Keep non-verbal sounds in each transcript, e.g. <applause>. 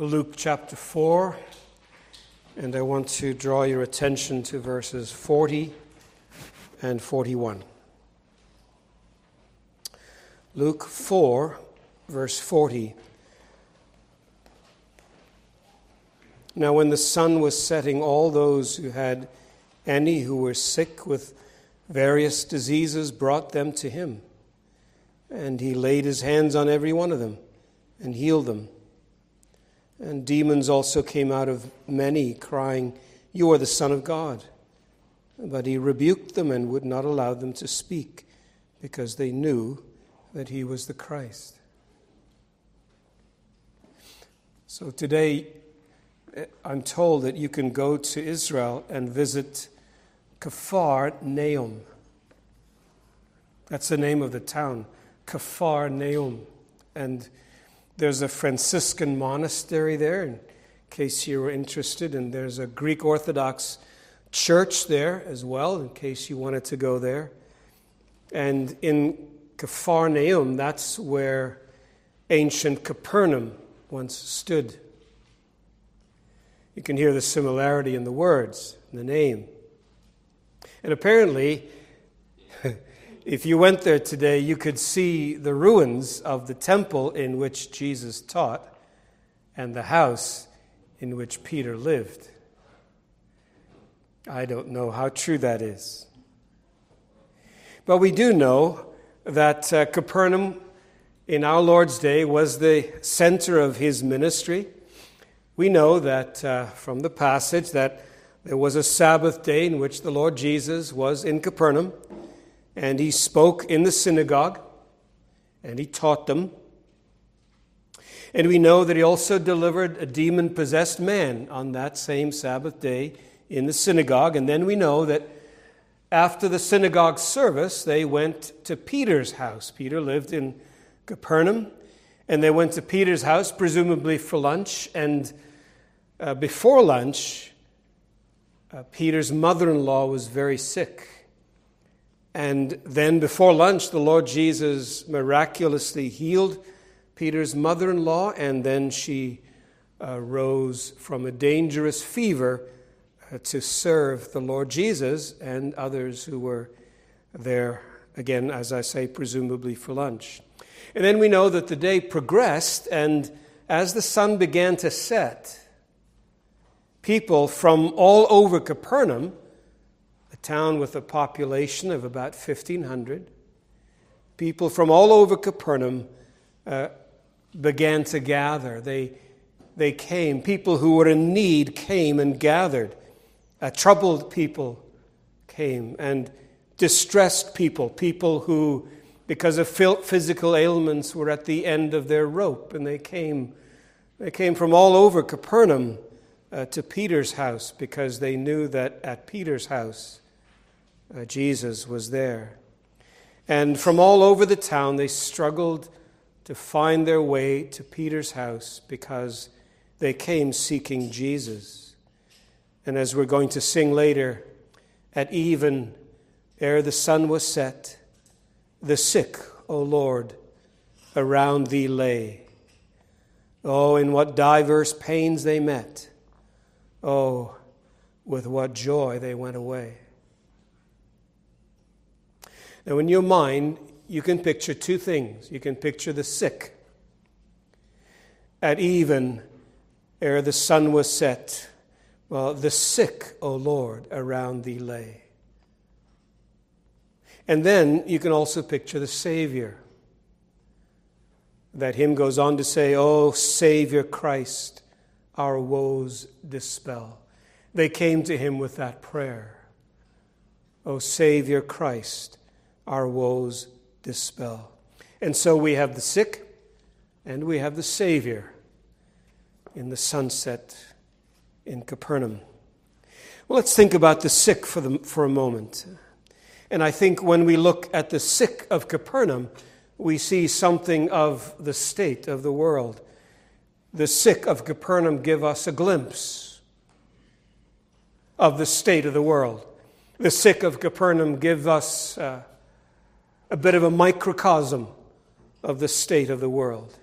Luke chapter 4, and I want to draw your attention to verses 40 and 41. Luke 4, verse 40. Now, when the sun was setting, all those who had any who were sick with various diseases brought them to him. And he laid his hands on every one of them and healed them. And demons also came out of many, crying, You are the Son of God. But he rebuked them and would not allow them to speak, because they knew that he was the Christ. So today, eh, I'm told that you can go to Israel and visit Kafar Naum. That's the name of the town, Kafar Naum. And there's a Franciscan monastery there, in case you were interested, and there's a Greek Orthodox church there as well, in case you wanted to go there. And in Capharnaum, that's where ancient Capernaum once stood. You can hear the similarity in the words, in the name. And apparently, if you went there today, you could see the ruins of the temple in which Jesus taught and the house in which Peter lived. I don't know how true that is. But we do know that uh, Capernaum in our Lord's day was the center of his ministry. We know that uh, from the passage that there was a Sabbath day in which the Lord Jesus was in Capernaum and he spoke in the synagogue and he taught them. And we know that he also delivered a demon possessed man on that same Sabbath day in the synagogue. And then we know that after the synagogue service, they went to Peter's house. Peter lived in Capernaum, and they went to Peter's house, presumably for lunch. And uh, before lunch, uh, Peter's mother in law was very sick. And then before lunch, the Lord Jesus miraculously healed Peter's mother in law, and then she uh, rose from a dangerous fever uh, to serve the Lord Jesus and others who were there, again, as I say, presumably for lunch. And then we know that the day progressed, and as the sun began to set, people from all over Capernaum town with a population of about 1,500. People from all over Capernaum uh, began to gather. They, they came. People who were in need came and gathered. Uh, troubled people came, and distressed people, people who, because of physical ailments, were at the end of their rope, and they came. They came from all over Capernaum uh, to Peter's house because they knew that at Peter's house uh, Jesus was there. And from all over the town, they struggled to find their way to Peter's house because they came seeking Jesus. And as we're going to sing later, at even, ere the sun was set, the sick, O Lord, around thee lay. Oh, in what diverse pains they met. Oh, with what joy they went away. Now, in your mind, you can picture two things. You can picture the sick at even, ere the sun was set. Well, the sick, O Lord, around thee lay. And then you can also picture the Savior. That hymn goes on to say, O Savior Christ, our woes dispel. They came to him with that prayer. O Savior Christ, our woes dispel. And so we have the sick and we have the Savior in the sunset in Capernaum. Well, let's think about the sick for, the, for a moment. And I think when we look at the sick of Capernaum, we see something of the state of the world. The sick of Capernaum give us a glimpse of the state of the world. The sick of Capernaum give us uh, a bit of a microcosm of the state of the world.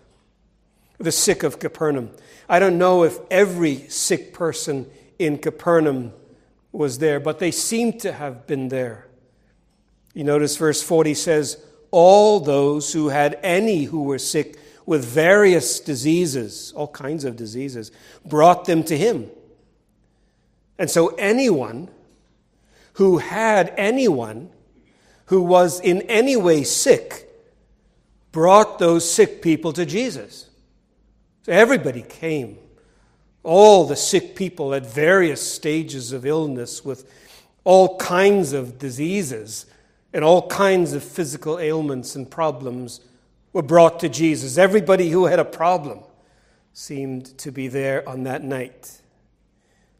the sick of Capernaum. I don't know if every sick person in Capernaum was there, but they seem to have been there. You notice verse 40 says, All those who had any who were sick with various diseases, all kinds of diseases, brought them to him. And so anyone who had anyone who was in any way sick brought those sick people to Jesus. So everybody came. All the sick people at various stages of illness with all kinds of diseases and all kinds of physical ailments and problems were brought to Jesus. Everybody who had a problem seemed to be there on that night.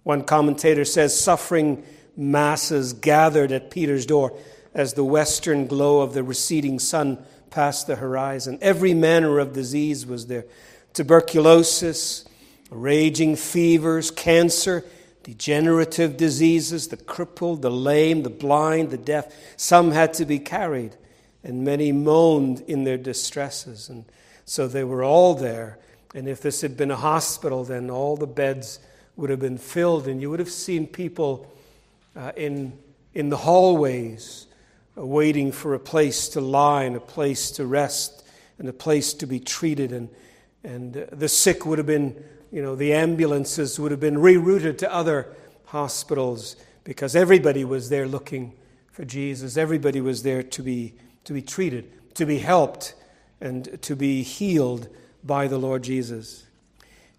One commentator says suffering masses gathered at Peter's door as the western glow of the receding sun passed the horizon. Every manner of disease was there tuberculosis, raging fevers, cancer, degenerative diseases, the crippled, the lame, the blind, the deaf. Some had to be carried, and many moaned in their distresses. And so they were all there. And if this had been a hospital, then all the beds would have been filled, and you would have seen people uh, in, in the hallways waiting for a place to lie and a place to rest and a place to be treated. And, and uh, the sick would have been, you know, the ambulances would have been rerouted to other hospitals because everybody was there looking for Jesus. Everybody was there to be, to be treated, to be helped, and to be healed by the Lord Jesus.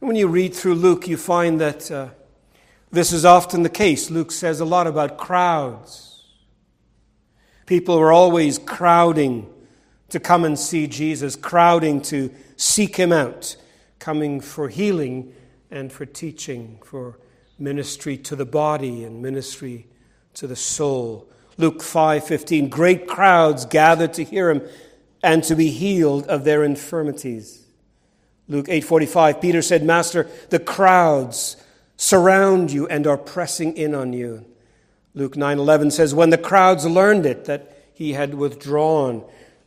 When you read through Luke, you find that uh, this is often the case. Luke says a lot about crowds. People were always crowding to come and see Jesus, crowding to seek him out, coming for healing and for teaching, for ministry to the body and ministry to the soul. Luke 5:15 Great crowds gathered to hear him and to be healed of their infirmities. Luke 8:45 Peter said, "Master, the crowds surround you and are pressing in on you." Luke 9:11 says, "When the crowds learned it that he had withdrawn,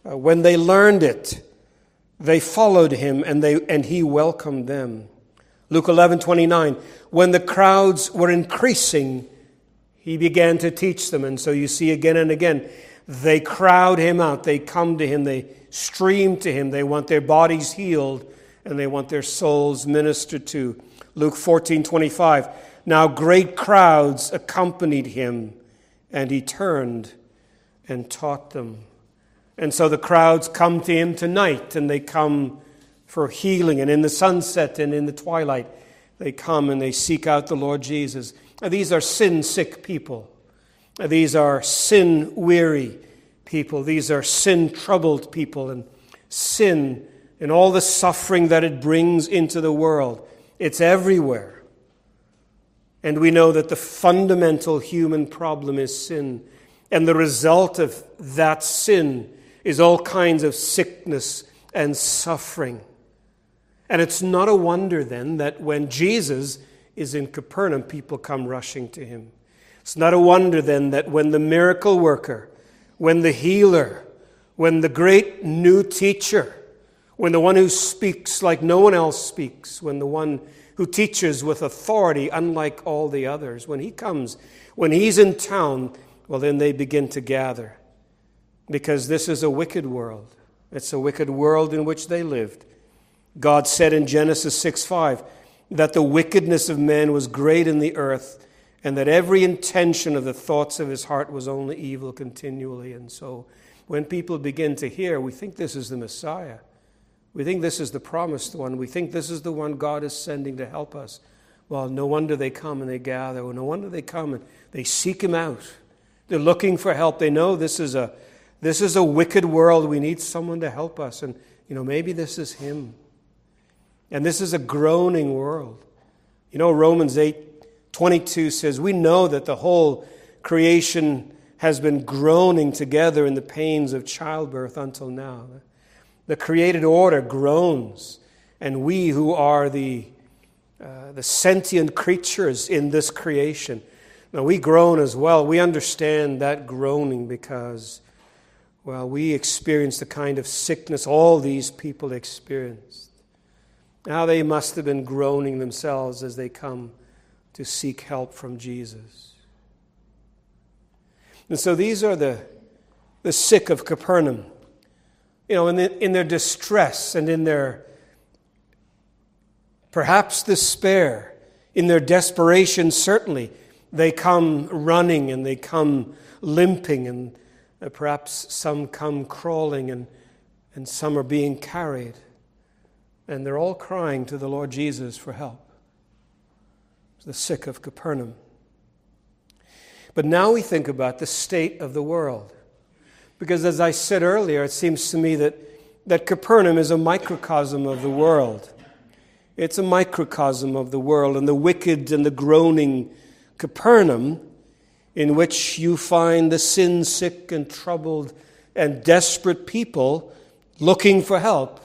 uh, when they learned it, they followed him and they and he welcomed them." Luke 11:29 When the crowds were increasing, he began to teach them. And so you see again and again, they crowd him out. They come to him. They stream to him. They want their bodies healed and they want their souls ministered to. Luke 14 25. Now great crowds accompanied him, and he turned and taught them. And so the crowds come to him tonight, and they come for healing. And in the sunset and in the twilight, they come and they seek out the Lord Jesus. These are sin sick people. These are sin weary people. These are sin troubled people. And sin and all the suffering that it brings into the world. It's everywhere. And we know that the fundamental human problem is sin. And the result of that sin is all kinds of sickness and suffering. And it's not a wonder then that when Jesus is in Capernaum, people come rushing to him. It's not a wonder then that when the miracle worker, when the healer, when the great new teacher, when the one who speaks like no one else speaks, when the one who teaches with authority unlike all the others, when he comes, when he's in town, well, then they begin to gather. Because this is a wicked world. It's a wicked world in which they lived. God said in Genesis 6 5 that the wickedness of man was great in the earth, and that every intention of the thoughts of his heart was only evil continually. And so when people begin to hear, we think this is the Messiah. We think this is the promised one. We think this is the one God is sending to help us. Well, no wonder they come and they gather. no wonder they come and they seek him out. They're looking for help. They know this is a this is a wicked world. We need someone to help us. And you know, maybe this is him. And this is a groaning world. You know, Romans 8 22 says, We know that the whole creation has been groaning together in the pains of childbirth until now. The created order groans, and we who are the, uh, the sentient creatures in this creation, now we groan as well. We understand that groaning because, well, we experience the kind of sickness all these people experienced. How they must have been groaning themselves as they come to seek help from Jesus. And so these are the, the sick of Capernaum. You know, in, the, in their distress and in their perhaps despair, in their desperation, certainly, they come running and they come limping, and uh, perhaps some come crawling, and, and some are being carried. And they're all crying to the Lord Jesus for help. The sick of Capernaum. But now we think about the state of the world. Because as I said earlier, it seems to me that, that Capernaum is a microcosm of the world. It's a microcosm of the world, and the wicked and the groaning Capernaum, in which you find the sin sick and troubled and desperate people looking for help.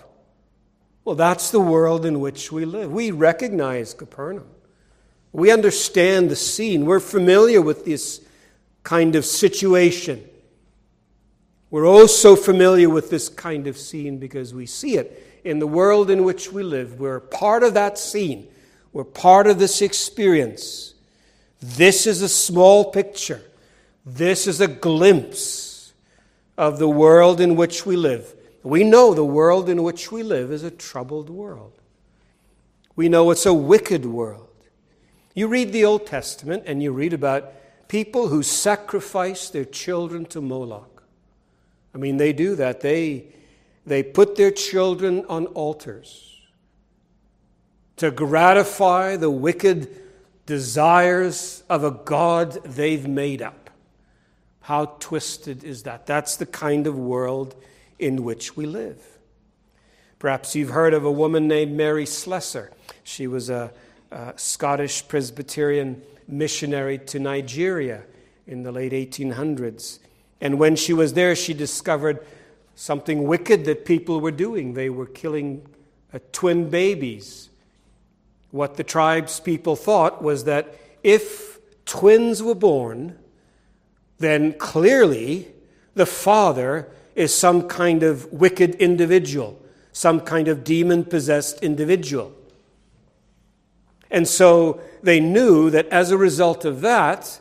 Well, that's the world in which we live. We recognize Capernaum. We understand the scene. We're familiar with this kind of situation. We're all so familiar with this kind of scene because we see it in the world in which we live. We're part of that scene. We're part of this experience. This is a small picture. This is a glimpse of the world in which we live. We know the world in which we live is a troubled world. We know it's a wicked world. You read the Old Testament and you read about people who sacrifice their children to Moloch. I mean, they do that. They, they put their children on altars to gratify the wicked desires of a God they've made up. How twisted is that? That's the kind of world in which we live. Perhaps you've heard of a woman named Mary Slessor. She was a uh, Scottish Presbyterian missionary to Nigeria in the late 1800s. And when she was there, she discovered something wicked that people were doing. They were killing uh, twin babies. What the tribe's people thought was that if twins were born, then clearly the father is some kind of wicked individual, some kind of demon possessed individual. And so they knew that as a result of that,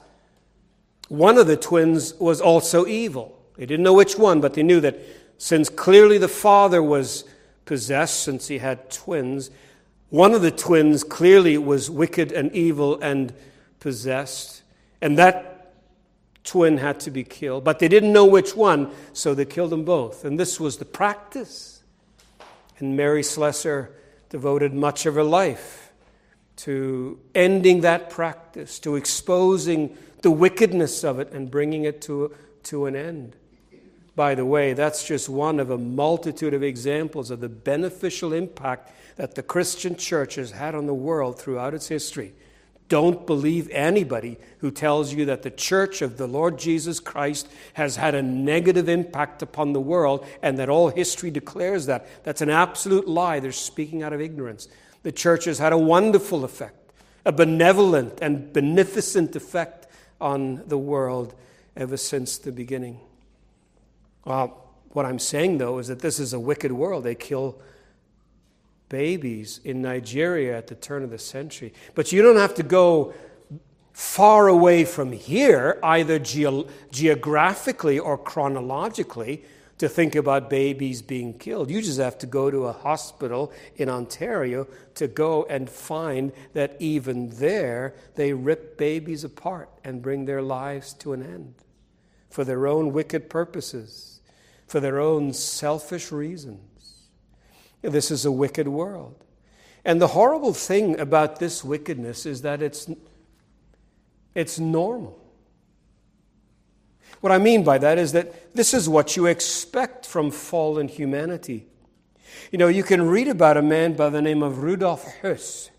one of the twins was also evil. They didn't know which one, but they knew that since clearly the father was possessed, since he had twins, one of the twins clearly was wicked and evil and possessed. And that twin had to be killed. But they didn't know which one, so they killed them both. And this was the practice. And Mary Slessor devoted much of her life to ending that practice, to exposing the wickedness of it and bringing it to, to an end. By the way, that's just one of a multitude of examples of the beneficial impact that the Christian church has had on the world throughout its history. Don't believe anybody who tells you that the church of the Lord Jesus Christ has had a negative impact upon the world and that all history declares that. That's an absolute lie. They're speaking out of ignorance. The church has had a wonderful effect, a benevolent and beneficent effect on the world ever since the beginning. Well, what I'm saying, though, is that this is a wicked world. They kill babies in Nigeria at the turn of the century. But you don't have to go far away from here, either ge- geographically or chronologically, to think about babies being killed. You just have to go to a hospital in Ontario to go and find that even there they rip babies apart and bring their lives to an end for their own wicked purposes, for their own selfish reasons. This is a wicked world. And the horrible thing about this wickedness is that it's, it's normal. What I mean by that is that this is what you expect from fallen humanity. You know, you can read about a man by the name of Rudolf Höss.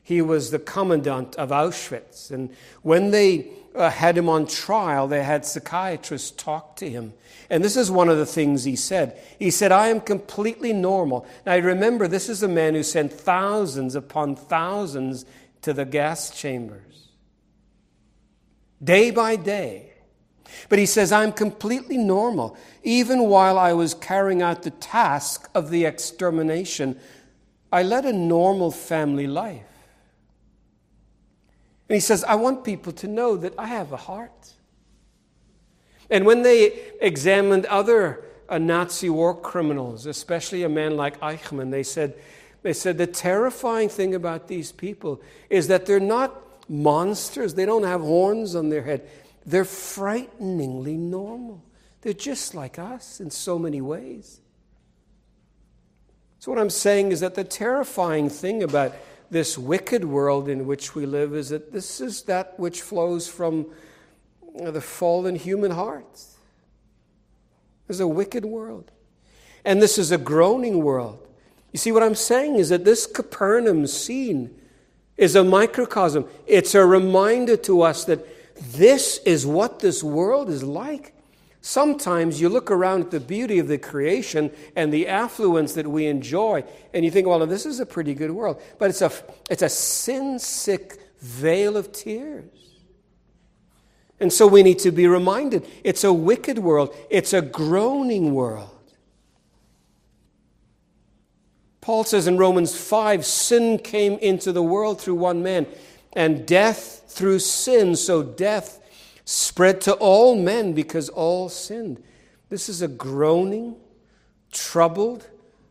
He was the commandant of Auschwitz. And when they uh, had him on trial, they had psychiatrists talk to him. And this is one of the things he said. He said, I am completely normal. Now, remember, this is a man who sent thousands upon thousands to the gas chambers. Day by day, but he says, I'm completely normal. Even while I was carrying out the task of the extermination, I led a normal family life. And he says, I want people to know that I have a heart. And when they examined other uh, Nazi war criminals, especially a man like Eichmann, they said, they said the terrifying thing about these people is that they're not monsters. They don't have horns on their head. They're frighteningly normal. They're just like us in so many ways. So, what I'm saying is that the terrifying thing about this wicked world in which we live is that this is that which flows from the fallen human heart. There's a wicked world. And this is a groaning world. You see, what I'm saying is that this Capernaum scene is a microcosm. It's a reminder to us that this is what this world is like. Sometimes you look around at the beauty of the creation and the affluence that we enjoy, and you think, well, this is a pretty good world. But it's a, it's a sin sick vale of tears. And so we need to be reminded it's a wicked world, it's a groaning world. Paul says in Romans 5 sin came into the world through one man, and death through sin. So death spread to all men because all sinned. This is a groaning, troubled,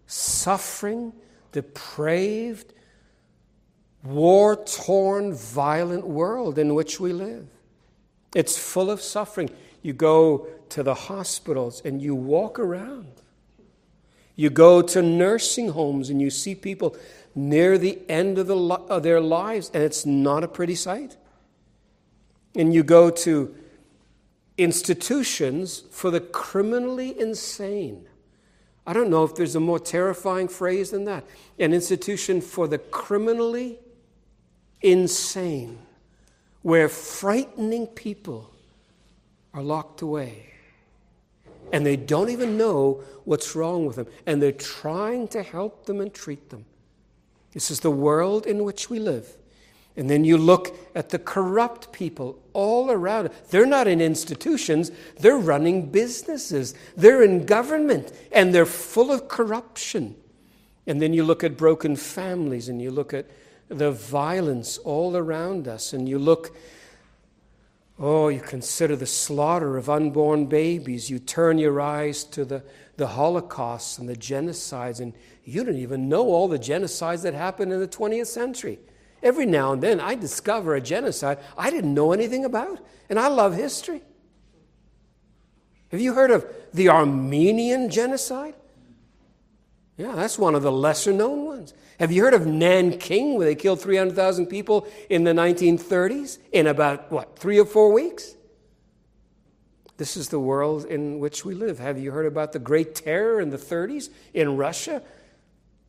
suffering, depraved, war torn, violent world in which we live. It's full of suffering. You go to the hospitals and you walk around. You go to nursing homes and you see people near the end of, the, of their lives, and it's not a pretty sight. And you go to institutions for the criminally insane. I don't know if there's a more terrifying phrase than that. An institution for the criminally insane where frightening people are locked away and they don't even know what's wrong with them and they're trying to help them and treat them. This is the world in which we live. And then you look at the corrupt people all around. They're not in institutions, they're running businesses. They're in government, and they're full of corruption. And then you look at broken families, and you look at the violence all around us, and you look, oh, you consider the slaughter of unborn babies, you turn your eyes to the, the Holocaust and the genocides, and you don't even know all the genocides that happened in the 20th century. Every now and then I discover a genocide I didn't know anything about, and I love history. Have you heard of the Armenian genocide? Yeah, that's one of the lesser known ones. Have you heard of Nanking, where they killed 300,000 people in the 1930s in about, what, three or four weeks? This is the world in which we live. Have you heard about the Great Terror in the 30s in Russia,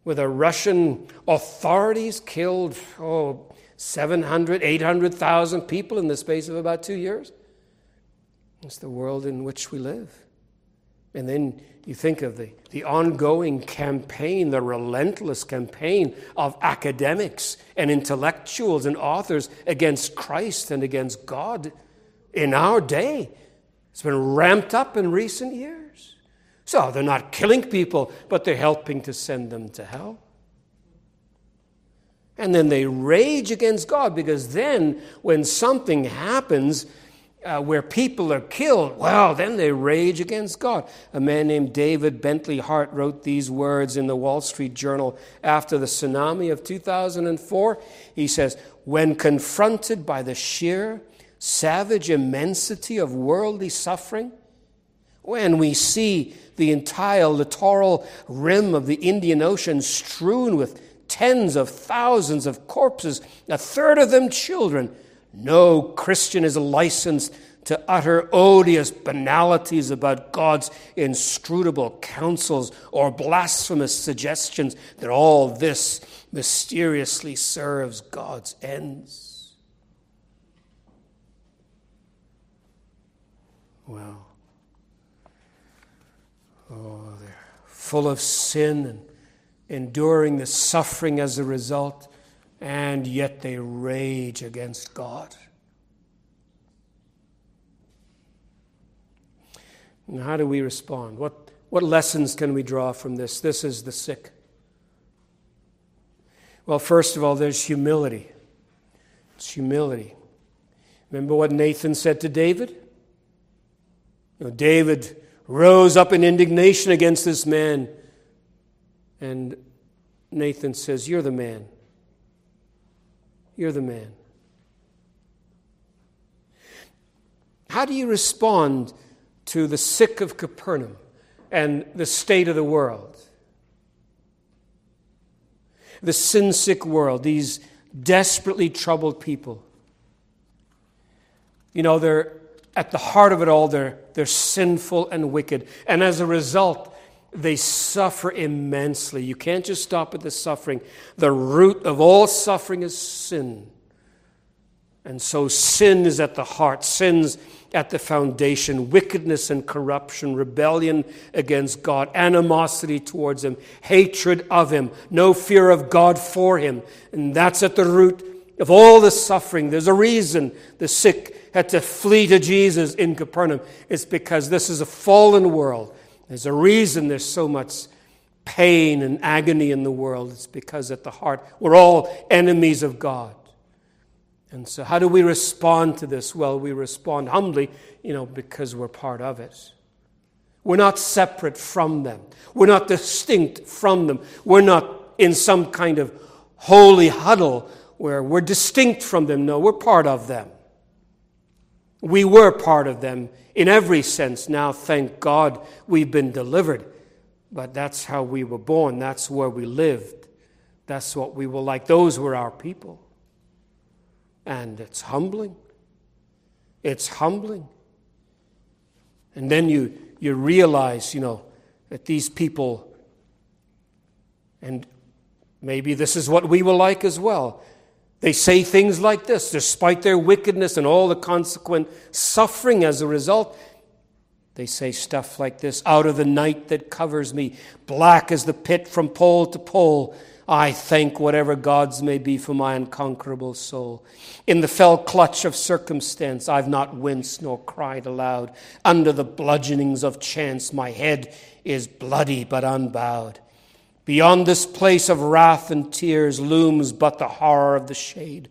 where the Russian authorities killed, oh, 700, 800,000 people in the space of about two years? It's the world in which we live. And then you think of the, the ongoing campaign, the relentless campaign of academics and intellectuals and authors against Christ and against God in our day. It's been ramped up in recent years. So they're not killing people, but they're helping to send them to hell. And then they rage against God because then, when something happens, uh, where people are killed, well, then they rage against God. A man named David Bentley Hart wrote these words in the Wall Street Journal after the tsunami of 2004. He says, When confronted by the sheer, savage immensity of worldly suffering, when we see the entire littoral rim of the Indian Ocean strewn with tens of thousands of corpses, a third of them children, no Christian is licensed to utter odious banalities about God's inscrutable counsels or blasphemous suggestions that all this mysteriously serves God's ends. Well, oh, they're full of sin and enduring the suffering as a result and yet they rage against God. And how do we respond? What, what lessons can we draw from this? This is the sick. Well, first of all, there's humility. It's humility. Remember what Nathan said to David? You know, David rose up in indignation against this man. And Nathan says, You're the man. You're the man. How do you respond to the sick of Capernaum and the state of the world? The sin sick world, these desperately troubled people. You know, they're at the heart of it all, they're, they're sinful and wicked. And as a result, they suffer immensely. You can't just stop at the suffering. The root of all suffering is sin. And so sin is at the heart, sin's at the foundation, wickedness and corruption, rebellion against God, animosity towards Him, hatred of Him, no fear of God for Him. And that's at the root of all the suffering. There's a reason the sick had to flee to Jesus in Capernaum. It's because this is a fallen world. There's a reason there's so much pain and agony in the world. It's because at the heart, we're all enemies of God. And so, how do we respond to this? Well, we respond humbly, you know, because we're part of it. We're not separate from them, we're not distinct from them, we're not in some kind of holy huddle where we're distinct from them. No, we're part of them. We were part of them in every sense. Now, thank God, we've been delivered. But that's how we were born. That's where we lived. That's what we were like. Those were our people. And it's humbling. It's humbling. And then you, you realize, you know, that these people, and maybe this is what we were like as well, they say things like this despite their wickedness and all the consequent suffering as a result. They say stuff like this out of the night that covers me, black as the pit from pole to pole. I thank whatever gods may be for my unconquerable soul. In the fell clutch of circumstance, I've not winced nor cried aloud. Under the bludgeonings of chance, my head is bloody but unbowed. Beyond this place of wrath and tears looms but the horror of the shade,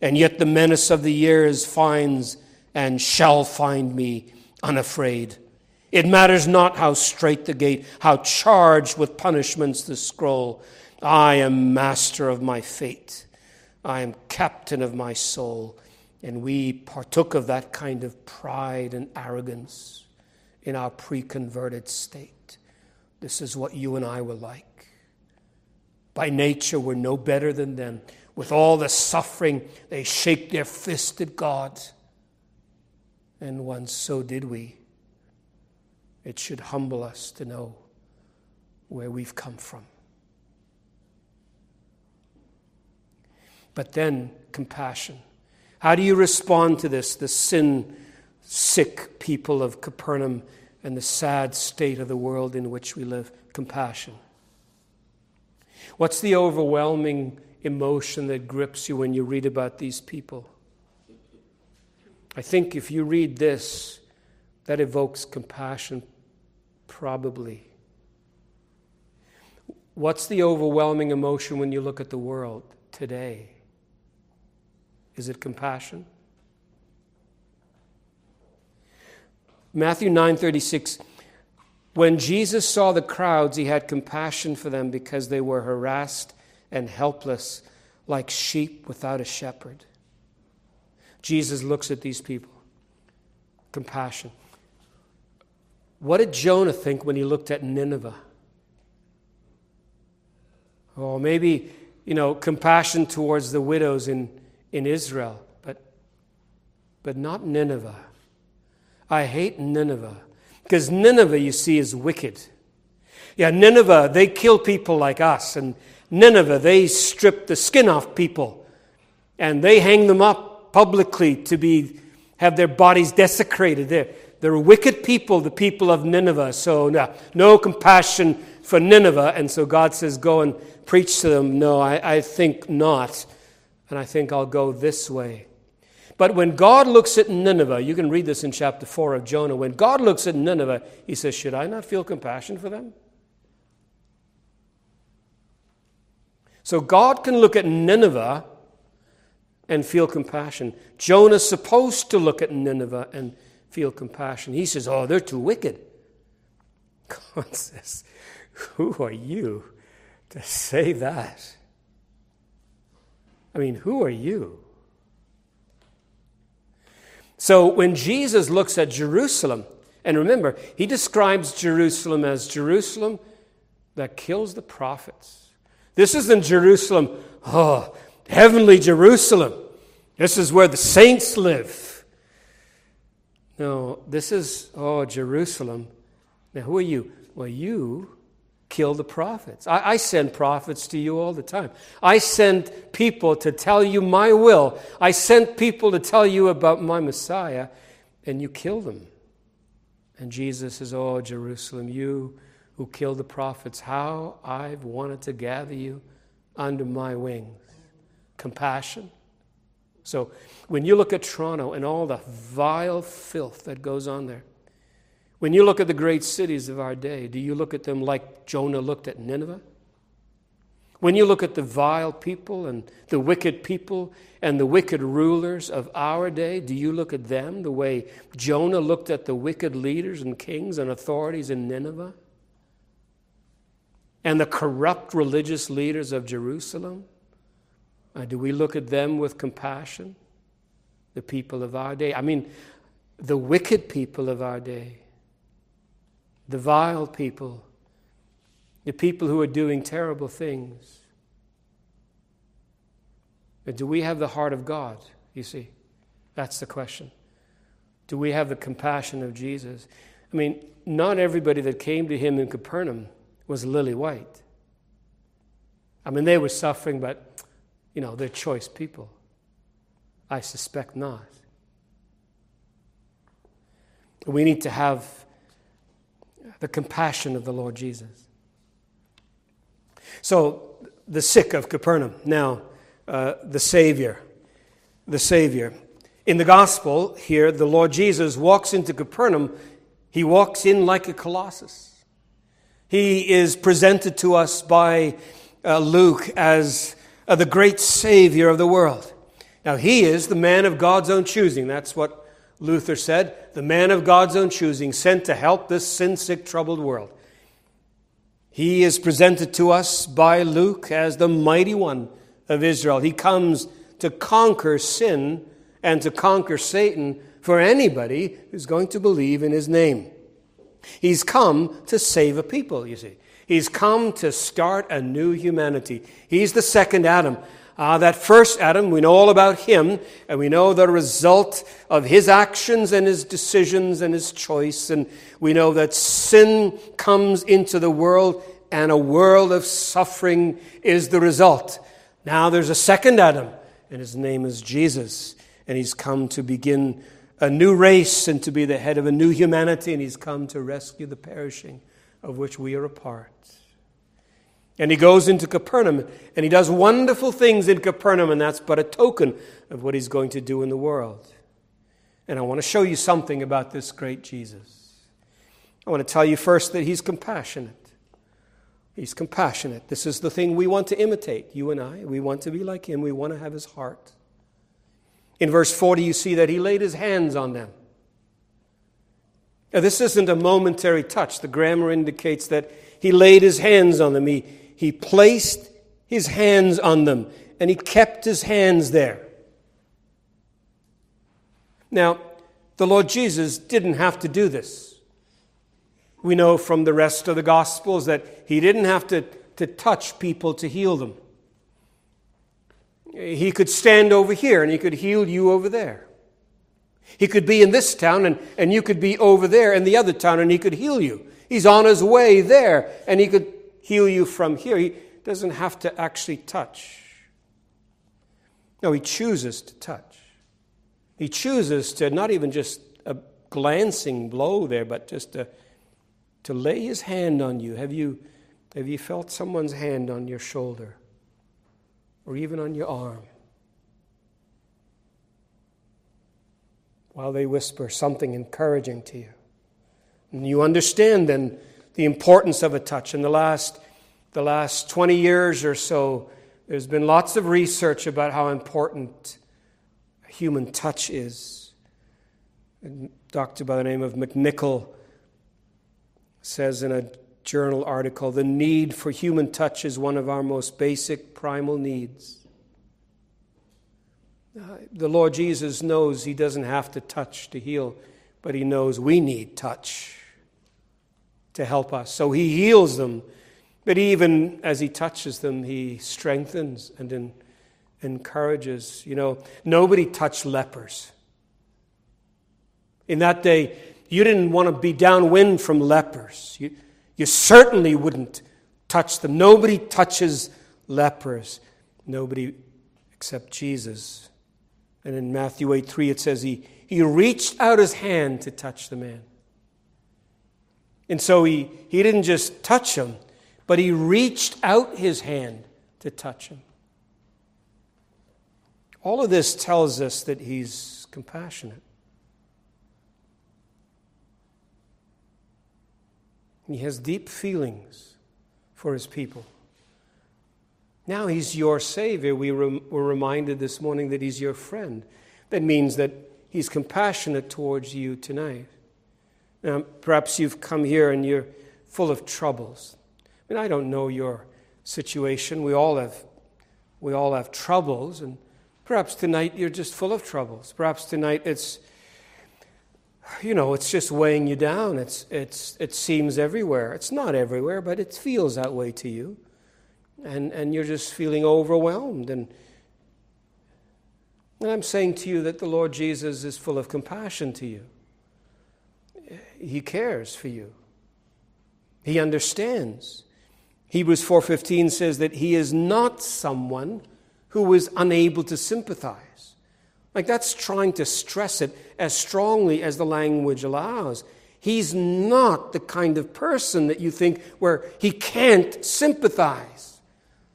and yet the menace of the years finds and shall find me unafraid. It matters not how strait the gate, how charged with punishments the scroll. I am master of my fate. I am captain of my soul. And we partook of that kind of pride and arrogance in our pre converted state. This is what you and I were like. By nature, we're no better than them. With all the suffering, they shake their fist at God. And once so did we. It should humble us to know where we've come from. But then, compassion. How do you respond to this, the sin sick people of Capernaum and the sad state of the world in which we live? Compassion. What's the overwhelming emotion that grips you when you read about these people? I think if you read this, that evokes compassion, probably. What's the overwhelming emotion when you look at the world today? Is it compassion? Matthew 9:36 when Jesus saw the crowds, he had compassion for them because they were harassed and helpless like sheep without a shepherd. Jesus looks at these people. Compassion. What did Jonah think when he looked at Nineveh? Oh, maybe, you know, compassion towards the widows in, in Israel, but, but not Nineveh. I hate Nineveh because Nineveh, you see, is wicked. Yeah, Nineveh, they kill people like us. And Nineveh, they strip the skin off people. And they hang them up publicly to be, have their bodies desecrated. They're, they're wicked people, the people of Nineveh. So, no, no compassion for Nineveh. And so God says, go and preach to them. No, I, I think not. And I think I'll go this way. But when God looks at Nineveh, you can read this in chapter 4 of Jonah. When God looks at Nineveh, he says, Should I not feel compassion for them? So God can look at Nineveh and feel compassion. Jonah's supposed to look at Nineveh and feel compassion. He says, Oh, they're too wicked. <laughs> God says, Who are you to say that? I mean, who are you? So when Jesus looks at Jerusalem, and remember, he describes Jerusalem as Jerusalem that kills the prophets. This isn't Jerusalem, oh, heavenly Jerusalem. This is where the saints live. No, this is, oh, Jerusalem. Now, who are you? Well, you kill the prophets. I, I, send prophets to you all the time. I send people to tell you my will. I sent people to tell you about my Messiah, and you kill them. And Jesus says, Oh, Jerusalem, you who killed the prophets, how I've wanted to gather you under my wings. Compassion. So when you look at Toronto and all the vile filth that goes on there, when you look at the great cities of our day, do you look at them like Jonah looked at Nineveh? When you look at the vile people and the wicked people and the wicked rulers of our day, do you look at them the way Jonah looked at the wicked leaders and kings and authorities in Nineveh? And the corrupt religious leaders of Jerusalem? Uh, do we look at them with compassion? The people of our day? I mean, the wicked people of our day the vile people, the people who are doing terrible things. But do we have the heart of God? You see, that's the question. Do we have the compassion of Jesus? I mean, not everybody that came to him in Capernaum was lily white. I mean, they were suffering, but, you know, they're choice people. I suspect not. We need to have the compassion of the Lord Jesus. So, the sick of Capernaum. Now, uh, the Savior. The Savior. In the gospel here, the Lord Jesus walks into Capernaum. He walks in like a colossus. He is presented to us by uh, Luke as uh, the great Savior of the world. Now, he is the man of God's own choosing. That's what Luther said, the man of God's own choosing, sent to help this sin sick, troubled world. He is presented to us by Luke as the mighty one of Israel. He comes to conquer sin and to conquer Satan for anybody who's going to believe in his name. He's come to save a people, you see. He's come to start a new humanity. He's the second Adam. Uh, that first Adam, we know all about him, and we know the result of his actions and his decisions and his choice. And we know that sin comes into the world, and a world of suffering is the result. Now there's a second Adam, and his name is Jesus. And he's come to begin a new race and to be the head of a new humanity, and he's come to rescue the perishing of which we are a part. And he goes into Capernaum and he does wonderful things in Capernaum, and that's but a token of what he's going to do in the world. And I want to show you something about this great Jesus. I want to tell you first that he's compassionate. He's compassionate. This is the thing we want to imitate, you and I. We want to be like him, we want to have his heart. In verse 40, you see that he laid his hands on them. Now, this isn't a momentary touch. The grammar indicates that he laid his hands on them. He, he placed his hands on them and he kept his hands there. Now, the Lord Jesus didn't have to do this. We know from the rest of the Gospels that he didn't have to, to touch people to heal them. He could stand over here and he could heal you over there. He could be in this town and, and you could be over there in the other town and he could heal you. He's on his way there and he could heal you from here. He doesn't have to actually touch. No, he chooses to touch. He chooses to not even just a glancing blow there, but just to, to lay his hand on you. Have you, have you felt someone's hand on your shoulder or even on your arm? While they whisper something encouraging to you. And you understand then the importance of a touch. In the last, the last 20 years or so, There's been lots of research about how important human touch is. A doctor by the name of McNichol says in a journal article the need for human touch is one of our most basic primal needs. Uh, the Lord Jesus knows he doesn't have to touch to heal, but he knows we need touch to help us. So he heals them, but even as he touches them, he strengthens and encourages. You know, nobody touched lepers. In that day, you didn't want to be downwind from lepers. You, you certainly wouldn't touch them. Nobody touches lepers. Nobody except Jesus. And in Matthew 8 3, it says he, he reached out his hand to touch the man. And so he, he didn't just touch him, but he reached out his hand to touch him. All of this tells us that he's compassionate. He has deep feelings for his people. Now he's your Savior. We were reminded this morning that he's your friend. That means that he's compassionate towards you tonight. Now, perhaps you've come here and you're full of troubles. I mean, I don't know your situation. We all have, we all have troubles, and perhaps tonight you're just full of troubles. Perhaps tonight it's, you know, it's just weighing you down. It's, it's, it seems everywhere. It's not everywhere, but it feels that way to you and, and you're just feeling overwhelmed. And, and I'm saying to you that the Lord Jesus is full of compassion to you. He cares for you. He understands. Hebrews 4:15 says that he is not someone who is unable to sympathize. Like that's trying to stress it as strongly as the language allows. He's not the kind of person that you think where he can't sympathize.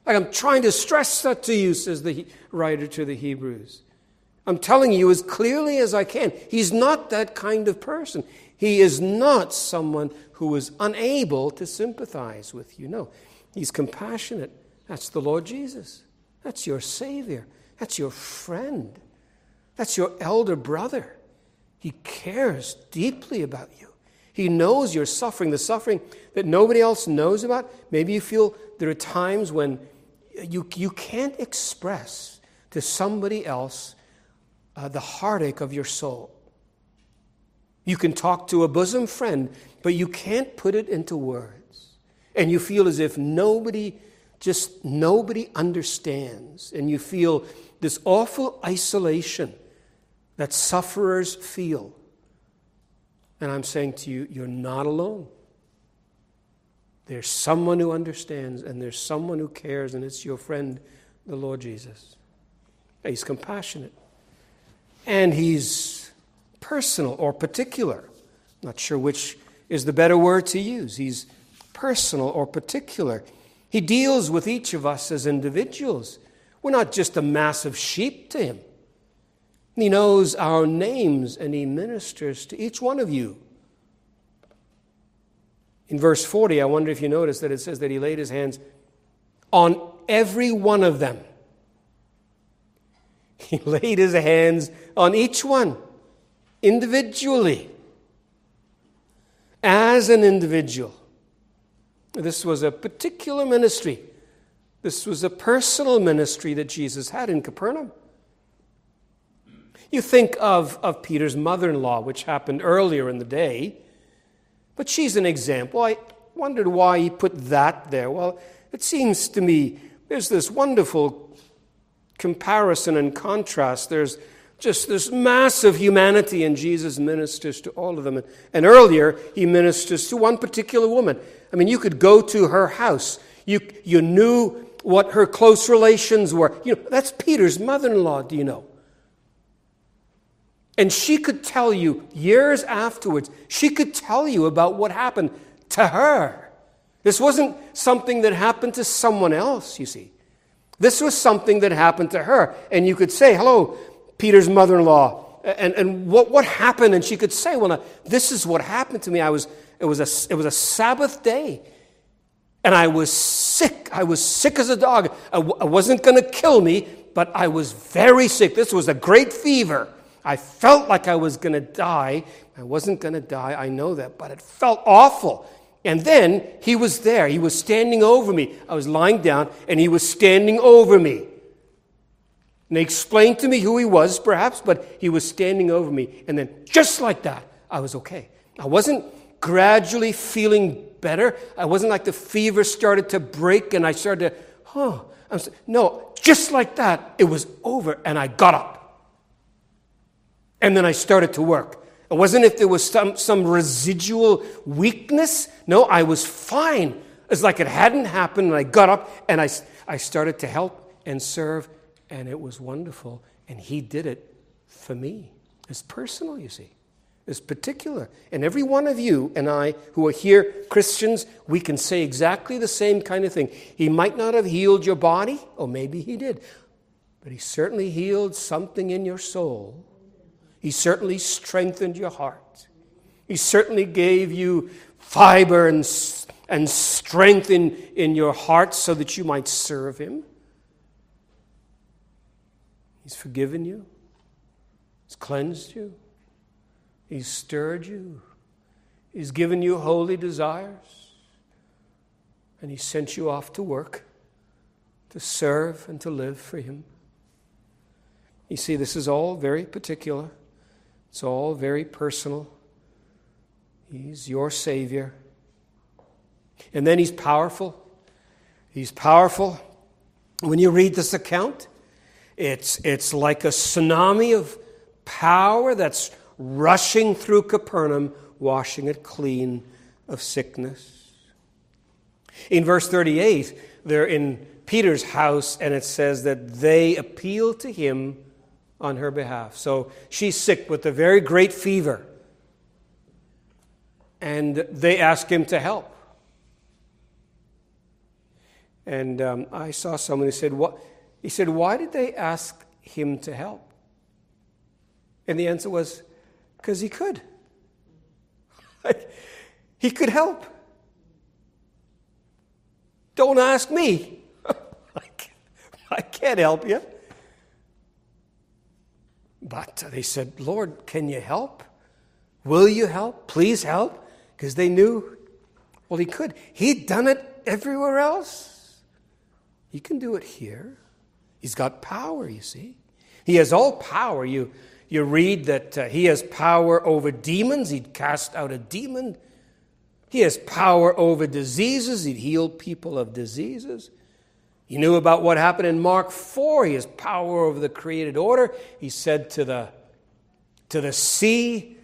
Like I'm trying to stress that to you, says the writer to the Hebrews. I'm telling you as clearly as I can. He's not that kind of person. He is not someone who is unable to sympathize with you. No, he's compassionate. That's the Lord Jesus. That's your Savior. That's your friend. That's your elder brother. He cares deeply about you. He knows your suffering, the suffering that nobody else knows about. Maybe you feel there are times when you, you can't express to somebody else uh, the heartache of your soul. You can talk to a bosom friend, but you can't put it into words. And you feel as if nobody, just nobody understands. And you feel this awful isolation that sufferers feel. And I'm saying to you, you're not alone. There's someone who understands, and there's someone who cares, and it's your friend, the Lord Jesus. He's compassionate. And he's personal or particular. Not sure which is the better word to use. He's personal or particular. He deals with each of us as individuals. We're not just a mass of sheep to him. He knows our names and he ministers to each one of you. In verse 40, I wonder if you notice that it says that he laid his hands on every one of them. <laughs> He laid his hands on each one individually, as an individual. This was a particular ministry. This was a personal ministry that Jesus had in Capernaum. You think of, of Peter's mother in law, which happened earlier in the day. But she's an example. I wondered why he put that there. Well, it seems to me there's this wonderful comparison and contrast. There's just this mass of humanity, and Jesus ministers to all of them. And, earlier, he ministers to one particular woman. I mean, you could go to her house, you, you knew what her close relations were. You know, that's Peter's mother in law, do you know? And she could tell you years afterwards, she could tell you about what happened to her. This wasn't something that happened to someone else, you see. This was something that happened to her. And you could say, Hello, Peter's mother in law. And, and what, what happened? And she could say, Well, now, this is what happened to me. I was, it, was a, it was a Sabbath day. And I was sick. I was sick as a dog. I w- I wasn't going to kill me, but I was very sick. This was a great fever. I felt like I was going to die. I wasn't going to die, I know that, but it felt awful. And then he was there. He was standing over me. I was lying down, and he was standing over me. And they explained to me who he was, perhaps, but he was standing over me. And then, just like that, I was okay. I wasn't gradually feeling better. I wasn't like the fever started to break and I started to, huh. no, just like that, it was over and I got up. And then I started to work. It wasn't if there was some, some residual weakness. No, I was fine. It's like it hadn't happened, and I got up and I, I started to help and serve, and it was wonderful. And He did it for me. It's personal, you see. It's particular. And every one of you and I who are here, Christians, we can say exactly the same kind of thing. He might not have healed your body, or maybe He did, but He certainly healed something in your soul he certainly strengthened your heart. He certainly gave you fiber and, and strength in, in your heart so that you might serve Him. He's forgiven you, He's cleansed you, He's stirred you, He's given you holy desires, and He sent you off to work to serve and to live for Him. You see, this is all very particular. It's all very personal. He's your Savior. And then He's powerful. He's powerful. When you read this account, it's, it's like a tsunami of power that's rushing through Capernaum, washing it clean of sickness. In verse 38, they're in Peter's house, and it says that they appeal to him on her behalf. So she's sick with a very great fever. And they ask him to help. And um, I saw someone who said, what? He said, Why did they ask him to help? And the answer was, Because he could. <laughs> he could help. Don't ask me. <laughs> I can't help you. But they said, Lord, can you help? Will you help? Please help. Because they knew, well, he could. He'd done it everywhere else. He can do it here. He's got power, you see. He has all power. You, you read that uh, he has power over demons, he'd cast out a demon. He has power over diseases, he'd heal people of diseases. He knew about what happened in Mark 4. He has power over the created order. He said to the, to the sea,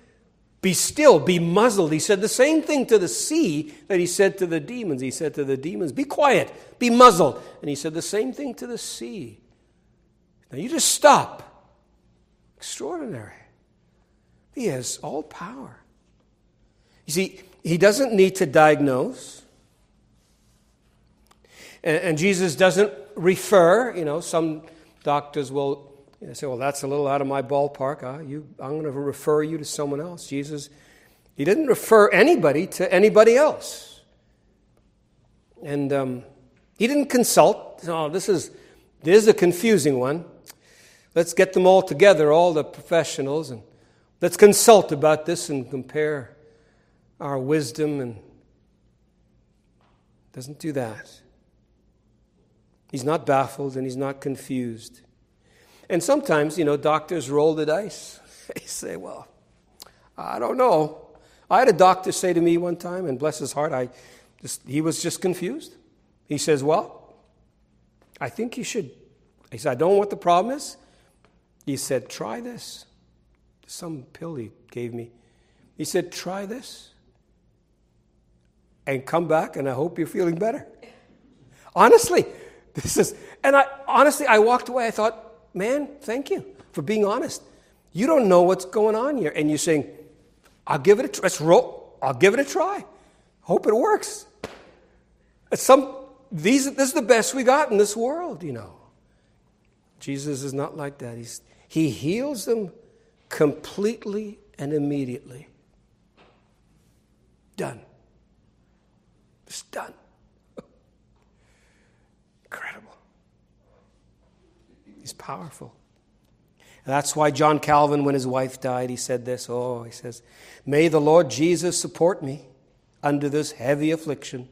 Be still, be muzzled. He said the same thing to the sea that he said to the demons. He said to the demons, Be quiet, be muzzled. And he said the same thing to the sea. Now you just stop. Extraordinary. He has all power. You see, he doesn't need to diagnose. And, Jesus doesn't refer, you know, some doctors will you know, say, well, that's a little out of my ballpark. Uh, you, I'm going to refer you to someone else. Jesus, he didn't refer anybody to anybody else. And um, he didn't consult. Oh, this is, this is a confusing one. Let's get them all together, all the professionals, and let's consult about this and compare our wisdom and doesn't do that. He's not baffled and he's not confused. And sometimes, you know, doctors roll the dice. <laughs> they say, well, I don't know. I had a doctor say to me one time, and bless his heart, I just, he was just confused. He says, well, I think you should. He said, I don't know what the problem is. He said, try this. Some pill he gave me. He said, try this. And come back, and I hope you're feeling better. Honestly, <laughs> this is, and I honestly, I walked away. I thought, man, thank you for being honest. You don't know what's going on here, and you're saying, I'll give it a try. Let's roll. I'll give it a try. Hope it works. some these this is the best we got in this world, you know. Jesus is not like that. He's, he heals them completely and immediately. Done. It's done. Incredible. He's powerful. That's why John Calvin, when his wife died, he said this Oh, he says, May the Lord Jesus support me under this heavy affliction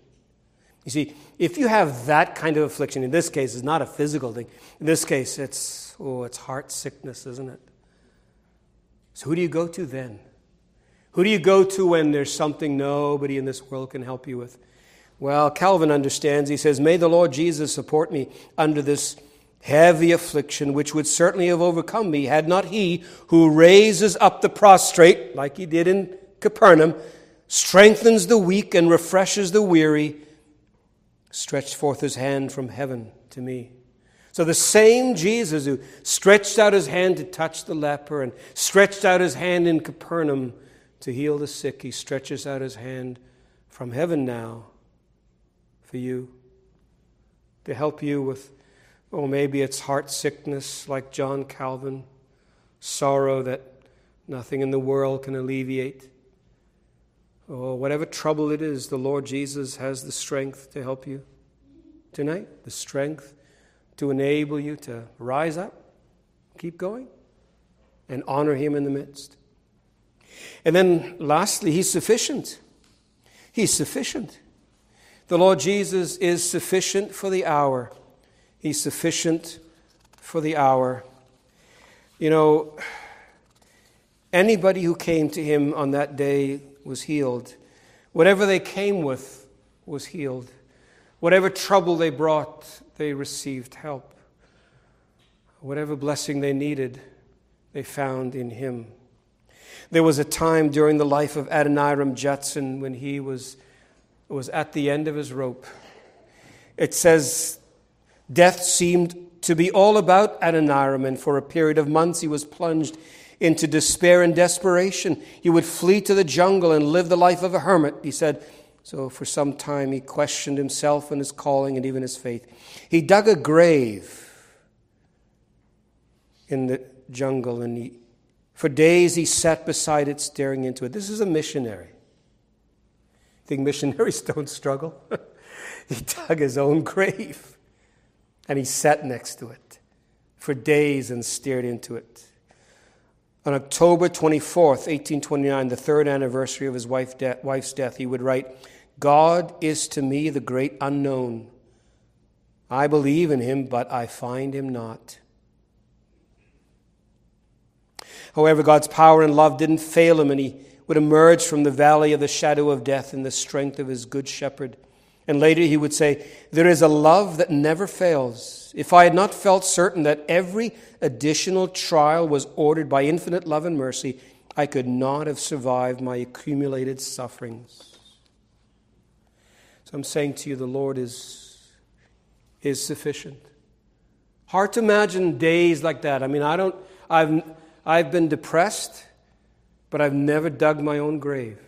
you see, if you have that kind of affliction, in this case, it's not a physical thing. In this case, it's, oh, it's heart sickness, isn't it? So who do you go to then? Who do you go to when there's something nobody in this world can help you with? Well, Calvin understands. He says, May the Lord Jesus support me under this heavy affliction, which would certainly have overcome me had not he who raises up the prostrate, like he did in Capernaum, strengthens the weak and refreshes the weary, stretched forth his hand from heaven to me. So the same Jesus who stretched out his hand to touch the leper and stretched out his hand in Capernaum to heal the sick, he stretches out his hand from heaven now for you to help you with, oh, maybe it's heart sickness like John Calvin, sorrow that nothing in the world can alleviate. Oh, whatever trouble it is, the Lord Jesus has the strength to help you tonight, the strength to enable you to rise up, keep going, and honor Him in the midst. And then lastly, He's sufficient. He's sufficient. The Lord Jesus is sufficient for the hour. He's sufficient for the hour. You know, anybody who came to Him on that day was healed. Whatever they came with was healed. Whatever trouble they brought, they received help. Whatever blessing they needed, they found in him. There was a time during the life of Adoniram Judson when he was, was at the end of his rope. It says, Death seemed to be all about Adoniram, and for a period of months he was plunged into despair and desperation. He would flee to the jungle and live the life of a hermit, he said. So for some time he questioned himself and his calling and even his faith. He dug a grave in the jungle and he, for days he sat beside it staring into it. This is a missionary. Think missionaries <laughs> don't struggle? <laughs> he dug his own grave and he sat next to it for days and stared into it. On October 24th, 1829, the third anniversary of his wife's death, he would write, God is to me the great unknown. I believe in him, but I find him not. However, God's power and love didn't fail him, and he would emerge from the valley of the shadow of death in the strength of his good shepherd. And later he would say, There is a love that never fails. If I had not felt certain that every additional trial was ordered by infinite love and mercy, I could not have survived my accumulated sufferings. So I'm saying to you, the Lord is, is sufficient. Hard to imagine days like that. I mean, I don't, I've, I've been depressed, but I've never dug my own grave.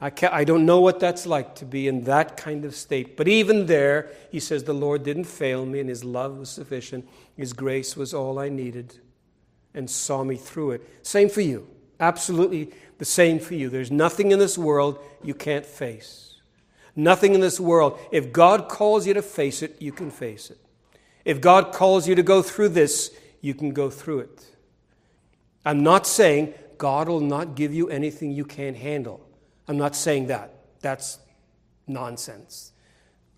I, I don't know what that's like to be in that kind of state. But even there, he says, the Lord didn't fail me, and his love was sufficient. His grace was all I needed, and saw me through it. Same for you. Absolutely the same for you. There's nothing in this world you can't face. Nothing in this world. If God calls you to face it, you can face it. If God calls you to go through this, you can go through it. I'm not saying God will not give you anything you can't handle. I'm not saying that. That's nonsense.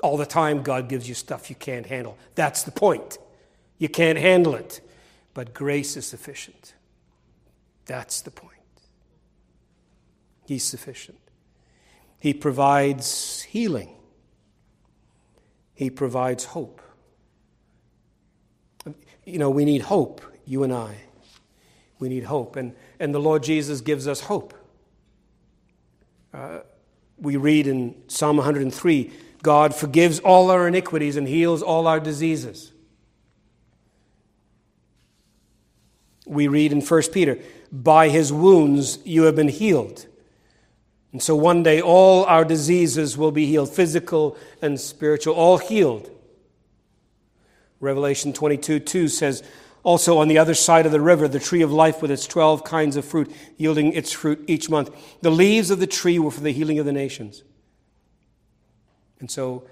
All the time, God gives you stuff you can't handle. That's the point. You can't handle it. But grace is sufficient. That's the point. He's sufficient. He provides healing, He provides hope. You know, we need hope, you and I. We need hope. And, and the Lord Jesus gives us hope. We read in Psalm 103 God forgives all our iniquities and heals all our diseases. We read in 1 Peter, by his wounds you have been healed. And so one day all our diseases will be healed, physical and spiritual, all healed. Revelation 22 2 says, also, on the other side of the river, the tree of life with its 12 kinds of fruit, yielding its fruit each month. The leaves of the tree were for the healing of the nations. And so,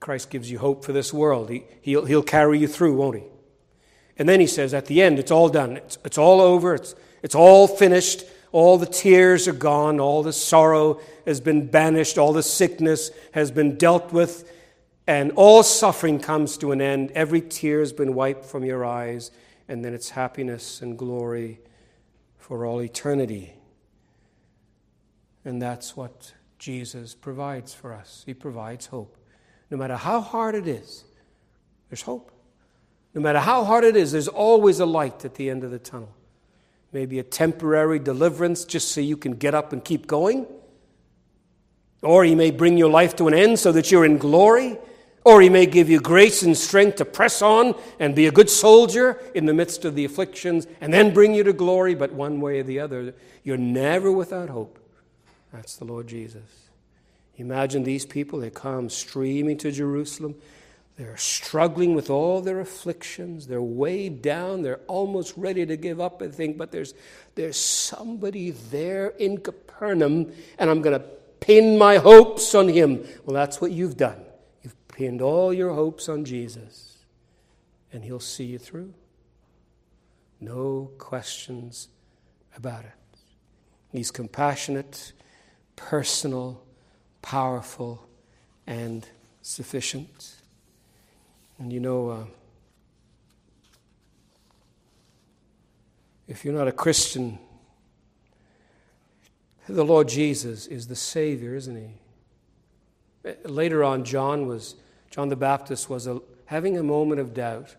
Christ gives you hope for this world. He, he'll, he'll carry you through, won't he? And then he says, at the end, it's all done. It's, it's all over. It's, it's all finished. All the tears are gone. All the sorrow has been banished. All the sickness has been dealt with. And all suffering comes to an end. Every tear has been wiped from your eyes. And then it's happiness and glory for all eternity. And that's what Jesus provides for us. He provides hope. No matter how hard it is, there's hope. No matter how hard it is, there's always a light at the end of the tunnel. Maybe a temporary deliverance just so you can get up and keep going. Or He may bring your life to an end so that you're in glory. Or He may give you grace and strength to press on and be a good soldier in the midst of the afflictions and then bring you to glory. But one way or the other, you're never without hope. That's the Lord Jesus. Imagine these people, they come streaming to Jerusalem. They're struggling with all their afflictions. They're weighed down. They're almost ready to give up, and think. But there's, there's somebody there in Capernaum, and I'm going to pin my hopes on him. Well, that's what you've done. Pinned all your hopes on Jesus, and he'll see you through. No questions about it. He's compassionate, personal, powerful, and sufficient. And you know, uh, if you're not a Christian, the Lord Jesus is the Savior, isn't He? Later on, John was John the Baptist was a, having a moment of doubt,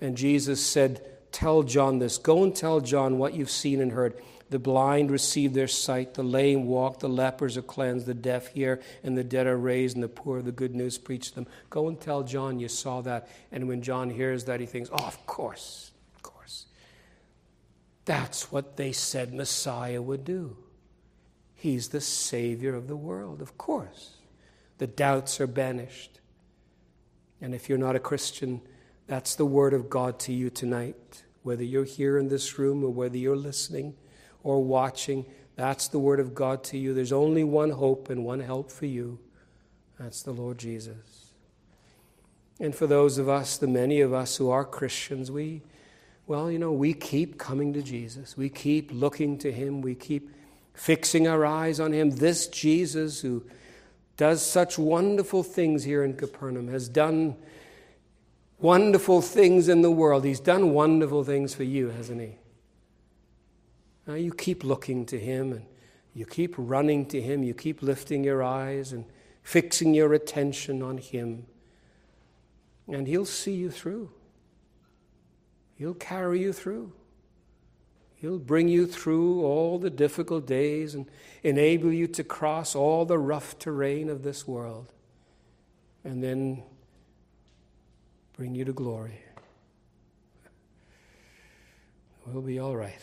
and Jesus said, "Tell John this. Go and tell John what you've seen and heard." The blind receive their sight, the lame walk, the lepers are cleansed, the deaf hear, and the dead are raised, and the poor the good news preached them. Go and tell John you saw that. And when John hears that, he thinks, oh, of course, of course. That's what they said Messiah would do. He's the Savior of the world, of course. The doubts are banished. And if you're not a Christian, that's the word of God to you tonight, whether you're here in this room or whether you're listening or watching, that's the word of God to you. There's only one hope and one help for you. That's the Lord Jesus. And for those of us, the many of us who are Christians, we, well, you know, we keep coming to Jesus. We keep looking to Him. We keep fixing our eyes on Him. This Jesus who does such wonderful things here in Capernaum has done wonderful things in the world. He's done wonderful things for you, hasn't He? Now you keep looking to Him and you keep running to Him, you keep lifting your eyes and fixing your attention on Him, and He'll see you through. He'll carry you through. He'll bring you through all the difficult days and enable you to cross all the rough terrain of this world and then bring you to glory. We'll be all right.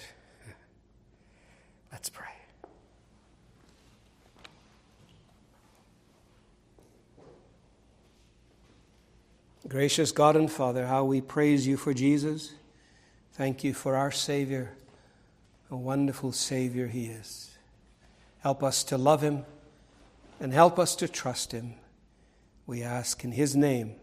Let's pray. Gracious God and Father, how we praise you for Jesus. Thank you for our Savior, a wonderful Savior He is. Help us to love Him and help us to trust Him. We ask in His name.